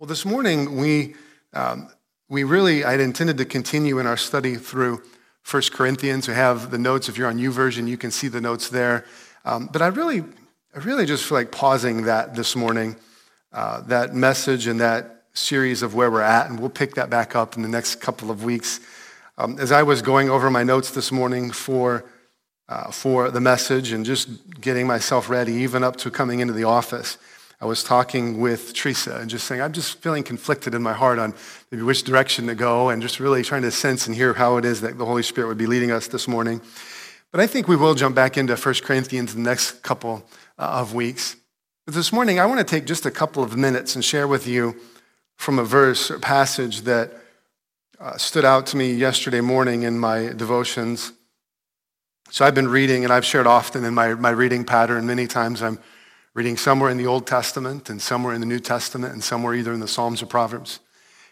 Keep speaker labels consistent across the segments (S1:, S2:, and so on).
S1: Well, this morning we, um, we really, I'd intended to continue in our study through 1 Corinthians. We have the notes. If you're on YouVersion, you can see the notes there. Um, but I really, I really just feel like pausing that this morning, uh, that message and that series of where we're at, and we'll pick that back up in the next couple of weeks. Um, as I was going over my notes this morning for, uh, for the message and just getting myself ready, even up to coming into the office, I was talking with Teresa and just saying, I'm just feeling conflicted in my heart on maybe which direction to go and just really trying to sense and hear how it is that the Holy Spirit would be leading us this morning. But I think we will jump back into 1 Corinthians the next couple uh, of weeks. But this morning, I want to take just a couple of minutes and share with you from a verse or passage that uh, stood out to me yesterday morning in my devotions. So I've been reading, and I've shared often in my, my reading pattern. Many times I'm reading somewhere in the Old Testament and somewhere in the New Testament and somewhere either in the Psalms or Proverbs.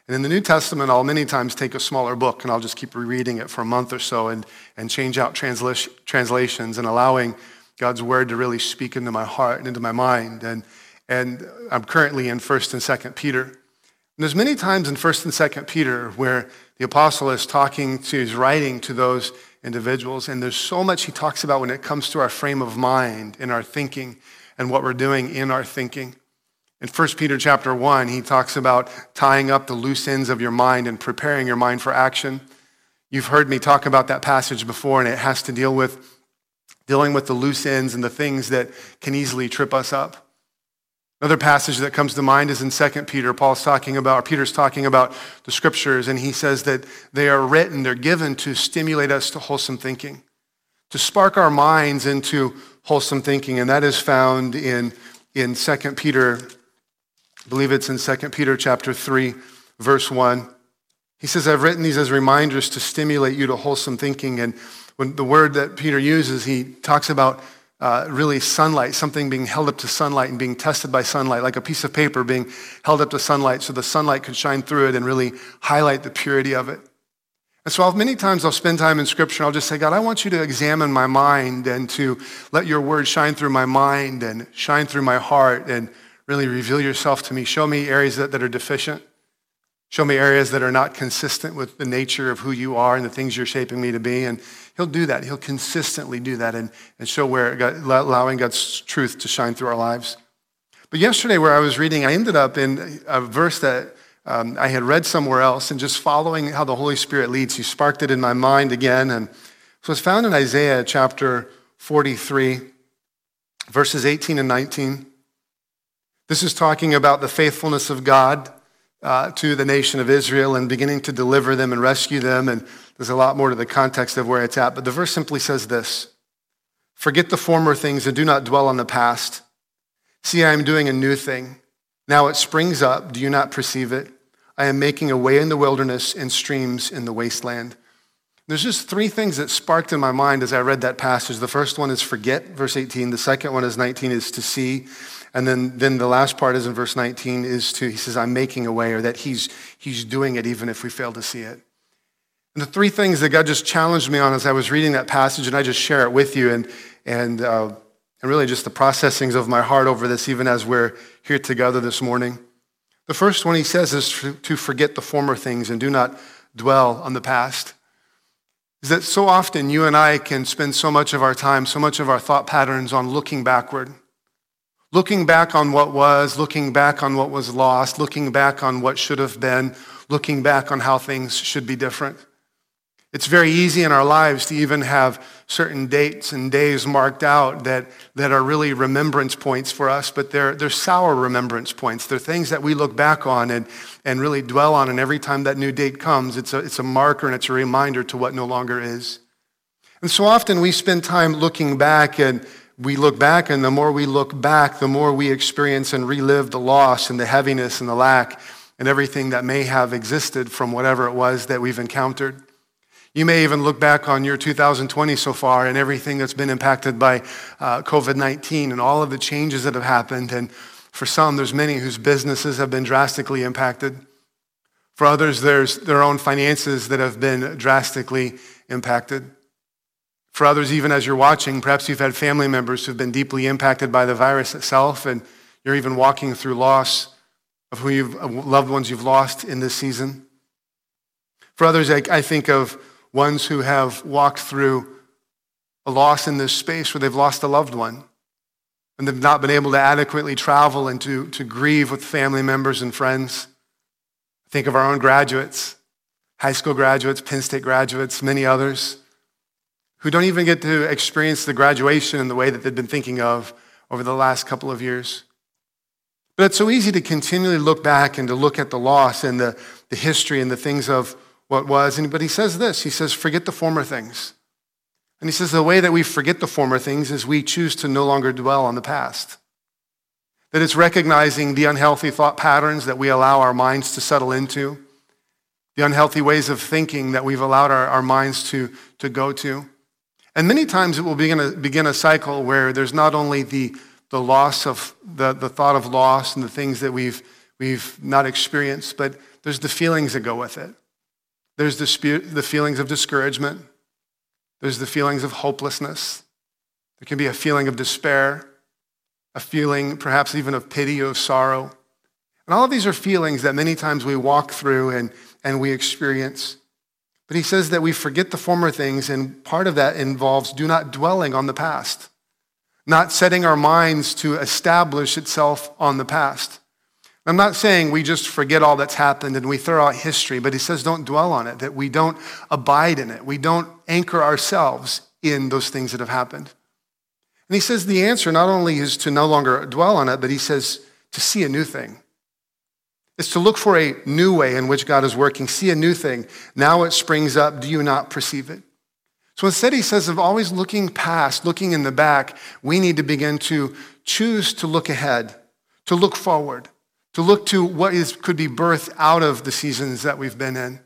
S1: And in the New Testament, I'll many times take a smaller book and I'll just keep rereading it for a month or so and, and change out transla- translations and allowing God's word to really speak into my heart and into my mind. And, and I'm currently in 1st and 2nd Peter. And there's many times in 1st and 2nd Peter where the apostle is talking to, he's writing to those individuals. And there's so much he talks about when it comes to our frame of mind and our thinking and what we're doing in our thinking. In 1 Peter chapter 1, he talks about tying up the loose ends of your mind and preparing your mind for action. You've heard me talk about that passage before, and it has to deal with dealing with the loose ends and the things that can easily trip us up. Another passage that comes to mind is in 2 Peter. Paul's talking about, or Peter's talking about the scriptures, and he says that they are written, they're given to stimulate us to wholesome thinking, to spark our minds into wholesome thinking, and that is found in, in 2 Peter, I believe it's in 2 Peter chapter 3, verse 1. He says, I've written these as reminders to stimulate you to wholesome thinking. And when the word that Peter uses, he talks about uh, really sunlight, something being held up to sunlight and being tested by sunlight, like a piece of paper being held up to sunlight so the sunlight could shine through it and really highlight the purity of it. And so many times I'll spend time in scripture and I'll just say, God, I want you to examine my mind and to let your word shine through my mind and shine through my heart and really reveal yourself to me. Show me areas that, that are deficient. Show me areas that are not consistent with the nature of who you are and the things you're shaping me to be. And he'll do that. He'll consistently do that and, and show where, God, allowing God's truth to shine through our lives. But yesterday, where I was reading, I ended up in a verse that um, I had read somewhere else, and just following how the Holy Spirit leads, He sparked it in my mind again. And so it's found in Isaiah chapter 43, verses 18 and 19. This is talking about the faithfulness of God uh, to the nation of Israel and beginning to deliver them and rescue them. And there's a lot more to the context of where it's at. But the verse simply says this Forget the former things and do not dwell on the past. See, I am doing a new thing. Now it springs up. Do you not perceive it? I am making a way in the wilderness and streams in the wasteland. There's just three things that sparked in my mind as I read that passage. The first one is forget, verse 18. The second one is 19 is to see. And then, then the last part is in verse 19 is to, he says, I'm making a way, or that he's, he's doing it even if we fail to see it. And the three things that God just challenged me on as I was reading that passage, and I just share it with you, and, and, uh, and really just the processings of my heart over this, even as we're here together this morning. The first one he says is to forget the former things and do not dwell on the past. Is that so often you and I can spend so much of our time, so much of our thought patterns on looking backward. Looking back on what was, looking back on what was lost, looking back on what should have been, looking back on how things should be different. It's very easy in our lives to even have certain dates and days marked out that, that are really remembrance points for us, but they're, they're sour remembrance points. They're things that we look back on and, and really dwell on, and every time that new date comes, it's a, it's a marker and it's a reminder to what no longer is. And so often we spend time looking back and we look back, and the more we look back, the more we experience and relive the loss and the heaviness and the lack and everything that may have existed from whatever it was that we've encountered. You may even look back on your 2020 so far and everything that's been impacted by uh, COVID 19 and all of the changes that have happened. And for some, there's many whose businesses have been drastically impacted. For others, there's their own finances that have been drastically impacted. For others, even as you're watching, perhaps you've had family members who've been deeply impacted by the virus itself, and you're even walking through loss of who you've, loved ones you've lost in this season. For others, I, I think of ones who have walked through a loss in this space where they've lost a loved one and they've not been able to adequately travel and to, to grieve with family members and friends. Think of our own graduates, high school graduates, Penn State graduates, many others who don't even get to experience the graduation in the way that they've been thinking of over the last couple of years. But it's so easy to continually look back and to look at the loss and the, the history and the things of what was. And, but he says this he says, forget the former things. And he says the way that we forget the former things is we choose to no longer dwell on the past. That it's recognizing the unhealthy thought patterns that we allow our minds to settle into, the unhealthy ways of thinking that we've allowed our, our minds to, to go to. And many times it will begin a, begin a cycle where there's not only the, the loss of the, the thought of loss and the things that we've, we've not experienced, but there's the feelings that go with it. There's the, the feelings of discouragement. There's the feelings of hopelessness. There can be a feeling of despair, a feeling perhaps even of pity or of sorrow. And all of these are feelings that many times we walk through and, and we experience. But he says that we forget the former things, and part of that involves do not dwelling on the past, not setting our minds to establish itself on the past. I'm not saying we just forget all that's happened and we throw out history, but he says don't dwell on it, that we don't abide in it. We don't anchor ourselves in those things that have happened. And he says the answer not only is to no longer dwell on it, but he says to see a new thing. It's to look for a new way in which God is working, see a new thing. Now it springs up. Do you not perceive it? So instead, he says of always looking past, looking in the back, we need to begin to choose to look ahead, to look forward to look to what is, could be birthed out of the seasons that we've been in.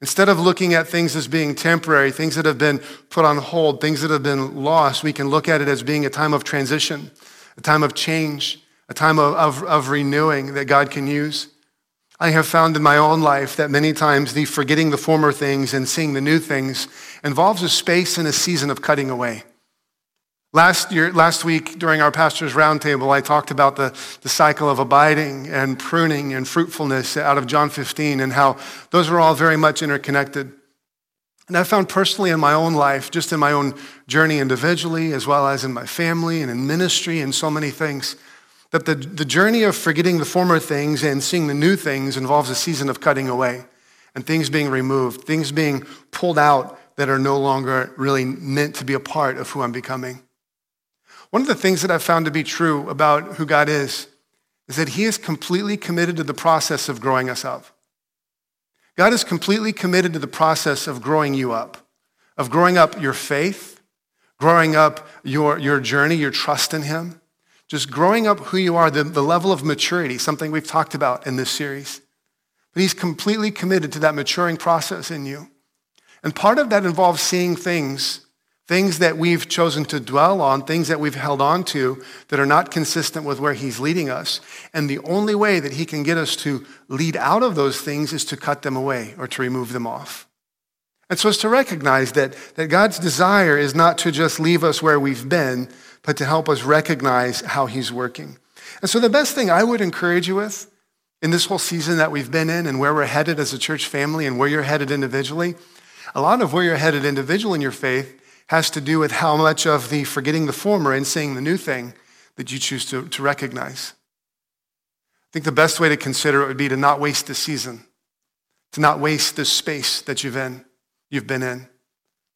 S1: Instead of looking at things as being temporary, things that have been put on hold, things that have been lost, we can look at it as being a time of transition, a time of change, a time of, of, of renewing that God can use. I have found in my own life that many times the forgetting the former things and seeing the new things involves a space and a season of cutting away. Last year, last week during our pastor's roundtable, I talked about the, the cycle of abiding and pruning and fruitfulness out of John 15 and how those are all very much interconnected. And I found personally in my own life, just in my own journey individually, as well as in my family and in ministry and so many things, that the, the journey of forgetting the former things and seeing the new things involves a season of cutting away and things being removed, things being pulled out that are no longer really meant to be a part of who I'm becoming. One of the things that I've found to be true about who God is is that He is completely committed to the process of growing us up. God is completely committed to the process of growing you up, of growing up your faith, growing up your, your journey, your trust in Him, just growing up who you are, the, the level of maturity, something we've talked about in this series. But He's completely committed to that maturing process in you. And part of that involves seeing things things that we've chosen to dwell on, things that we've held on to that are not consistent with where He's leading us. And the only way that He can get us to lead out of those things is to cut them away or to remove them off. And so it's to recognize that, that God's desire is not to just leave us where we've been, but to help us recognize how He's working. And so the best thing I would encourage you with in this whole season that we've been in and where we're headed as a church family and where you're headed individually, a lot of where you're headed individually in your faith has to do with how much of the forgetting the former and seeing the new thing that you choose to, to recognize. I think the best way to consider it would be to not waste the season, to not waste the space that you've in, you've been in,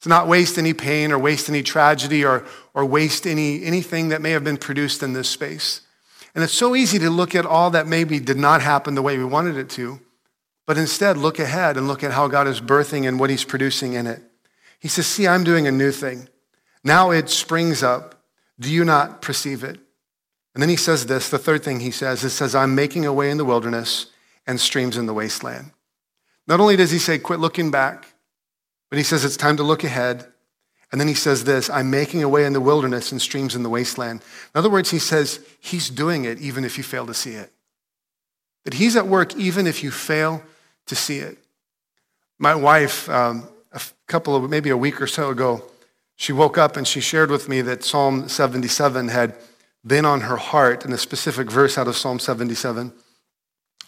S1: to not waste any pain or waste any tragedy or, or waste any, anything that may have been produced in this space. And it's so easy to look at all that maybe did not happen the way we wanted it to, but instead look ahead and look at how God is birthing and what he's producing in it. He says, See, I'm doing a new thing. Now it springs up. Do you not perceive it? And then he says this the third thing he says, it says, I'm making a way in the wilderness and streams in the wasteland. Not only does he say, quit looking back, but he says it's time to look ahead. And then he says this I'm making a way in the wilderness and streams in the wasteland. In other words, he says he's doing it even if you fail to see it. That he's at work even if you fail to see it. My wife, um, a couple of, maybe a week or so ago, she woke up and she shared with me that Psalm 77 had been on her heart in a specific verse out of Psalm 77.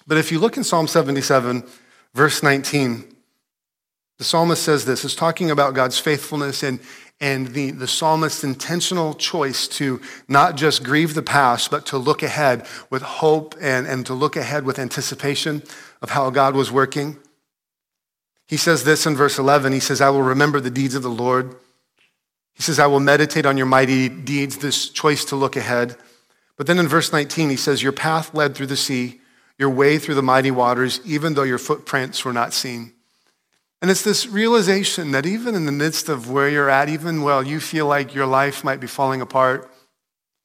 S1: But if you look in Psalm 77, verse 19, the psalmist says this, is talking about God's faithfulness and, and the, the psalmist's intentional choice to not just grieve the past, but to look ahead with hope and, and to look ahead with anticipation of how God was working. He says this in verse 11. He says, I will remember the deeds of the Lord. He says, I will meditate on your mighty deeds, this choice to look ahead. But then in verse 19, he says, Your path led through the sea, your way through the mighty waters, even though your footprints were not seen. And it's this realization that even in the midst of where you're at, even while you feel like your life might be falling apart,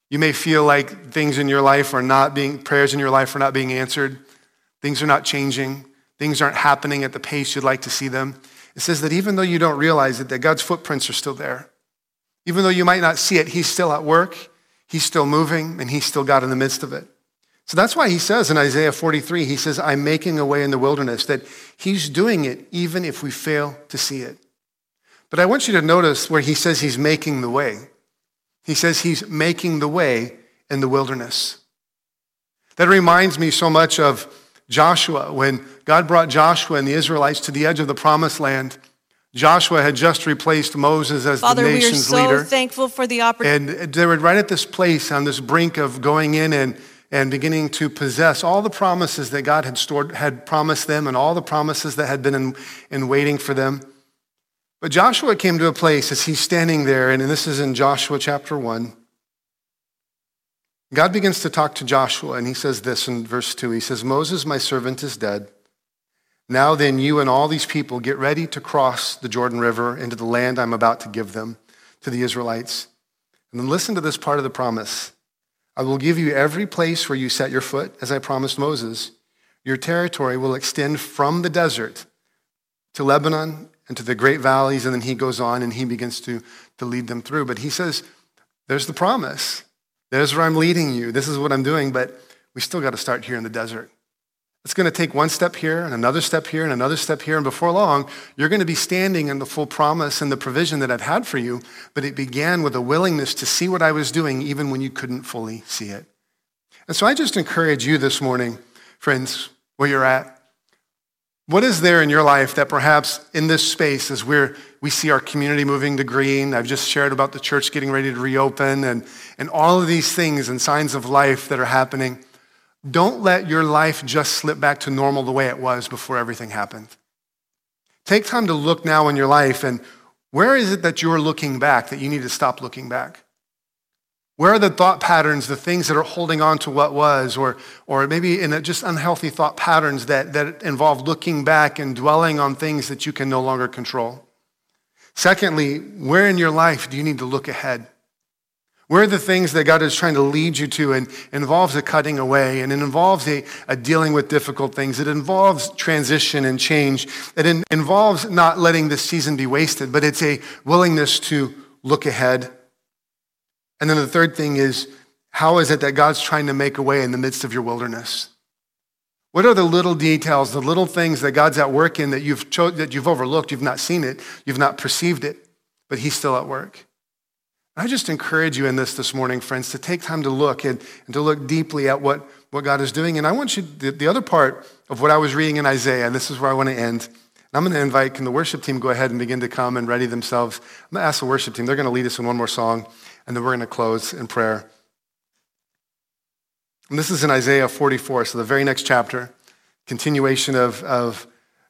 S1: you may feel like things in your life are not being, prayers in your life are not being answered, things are not changing, things aren't happening at the pace you'd like to see them. It says that even though you don't realize it, that God's footprints are still there. Even though you might not see it, He's still at work, He's still moving, and He's still God in the midst of it. So that's why he says in Isaiah 43, he says, I'm making a way in the wilderness, that he's doing it even if we fail to see it. But I want you to notice where he says he's making the way. He says he's making the way in the wilderness. That reminds me so much of Joshua. When God brought Joshua and the Israelites to the edge of the promised land, Joshua had just replaced Moses as
S2: Father,
S1: the
S2: we are
S1: nation's
S2: so
S1: leader.
S2: thankful for the opportunity.
S1: And they were right at this place on this brink of going in and and beginning to possess all the promises that God had stored, had promised them and all the promises that had been in, in waiting for them. But Joshua came to a place as he's standing there, and this is in Joshua chapter 1. God begins to talk to Joshua, and he says this in verse 2. He says, Moses, my servant, is dead. Now then, you and all these people get ready to cross the Jordan River into the land I'm about to give them to the Israelites. And then listen to this part of the promise. I will give you every place where you set your foot, as I promised Moses. Your territory will extend from the desert to Lebanon and to the great valleys. And then he goes on and he begins to, to lead them through. But he says, There's the promise. There's where I'm leading you. This is what I'm doing. But we still got to start here in the desert. It's going to take one step here and another step here and another step here. And before long, you're going to be standing in the full promise and the provision that I've had for you. But it began with a willingness to see what I was doing even when you couldn't fully see it. And so I just encourage you this morning, friends, where you're at. What is there in your life that perhaps in this space, as we're, we see our community moving to green, I've just shared about the church getting ready to reopen and, and all of these things and signs of life that are happening. Don't let your life just slip back to normal the way it was before everything happened. Take time to look now in your life and where is it that you're looking back that you need to stop looking back? Where are the thought patterns, the things that are holding on to what was, or, or maybe in just unhealthy thought patterns that, that involve looking back and dwelling on things that you can no longer control? Secondly, where in your life do you need to look ahead? Where are the things that God is trying to lead you to and involves a cutting away and it involves a, a dealing with difficult things. It involves transition and change. It in, involves not letting this season be wasted, but it's a willingness to look ahead. And then the third thing is, how is it that God's trying to make a way in the midst of your wilderness? What are the little details, the little things that God's at work in that you've, cho- that you've overlooked? You've not seen it, you've not perceived it, but He's still at work. I just encourage you in this this morning, friends, to take time to look and, and to look deeply at what, what God is doing. And I want you, the, the other part of what I was reading in Isaiah, and this is where I want to end. I'm going to invite, can the worship team go ahead and begin to come and ready themselves? I'm going to ask the worship team, they're going to lead us in one more song, and then we're going to close in prayer. And this is in Isaiah 44, so the very next chapter, continuation of, of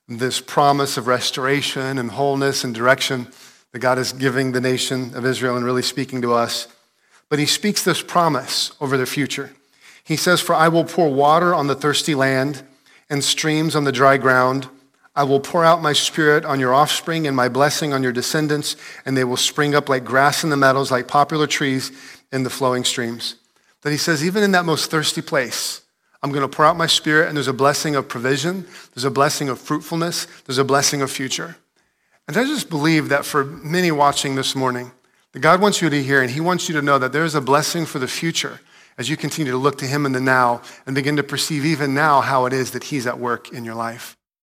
S1: this promise of restoration and wholeness and direction that God is giving the nation of Israel and really speaking to us. But he speaks this promise over their future. He says, For I will pour water on the thirsty land and streams on the dry ground. I will pour out my spirit on your offspring and my blessing on your descendants, and they will spring up like grass in the meadows, like poplar trees in the flowing streams. That he says, even in that most thirsty place, I'm going to pour out my spirit, and there's a blessing of provision, there's a blessing of fruitfulness, there's a blessing of future. And I just believe that for many watching this morning, that God wants you to hear and He wants you to know that there is a blessing for the future as you continue to look to Him in the now and begin to perceive even now how it is that He's at work in your life.